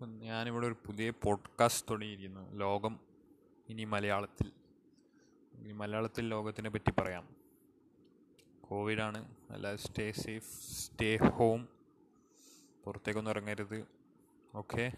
ഇപ്പം ഞാനിവിടെ ഒരു പുതിയ പോഡ്കാസ്റ്റ് തുടങ്ങിയിരിക്കുന്നു. ലോകം ഇനി മലയാളത്തിൽ. ഇനി മലയാളത്തിൽ ലോകത്തിനെ പറ്റി പറയാം. കോവിഡാണ് അല്ല സ്റ്റേ സേഫ് സ്റ്റേ ഹോം പുറത്തേക്കൊന്നും ഇറങ്ങരുത്. ഓക്കെ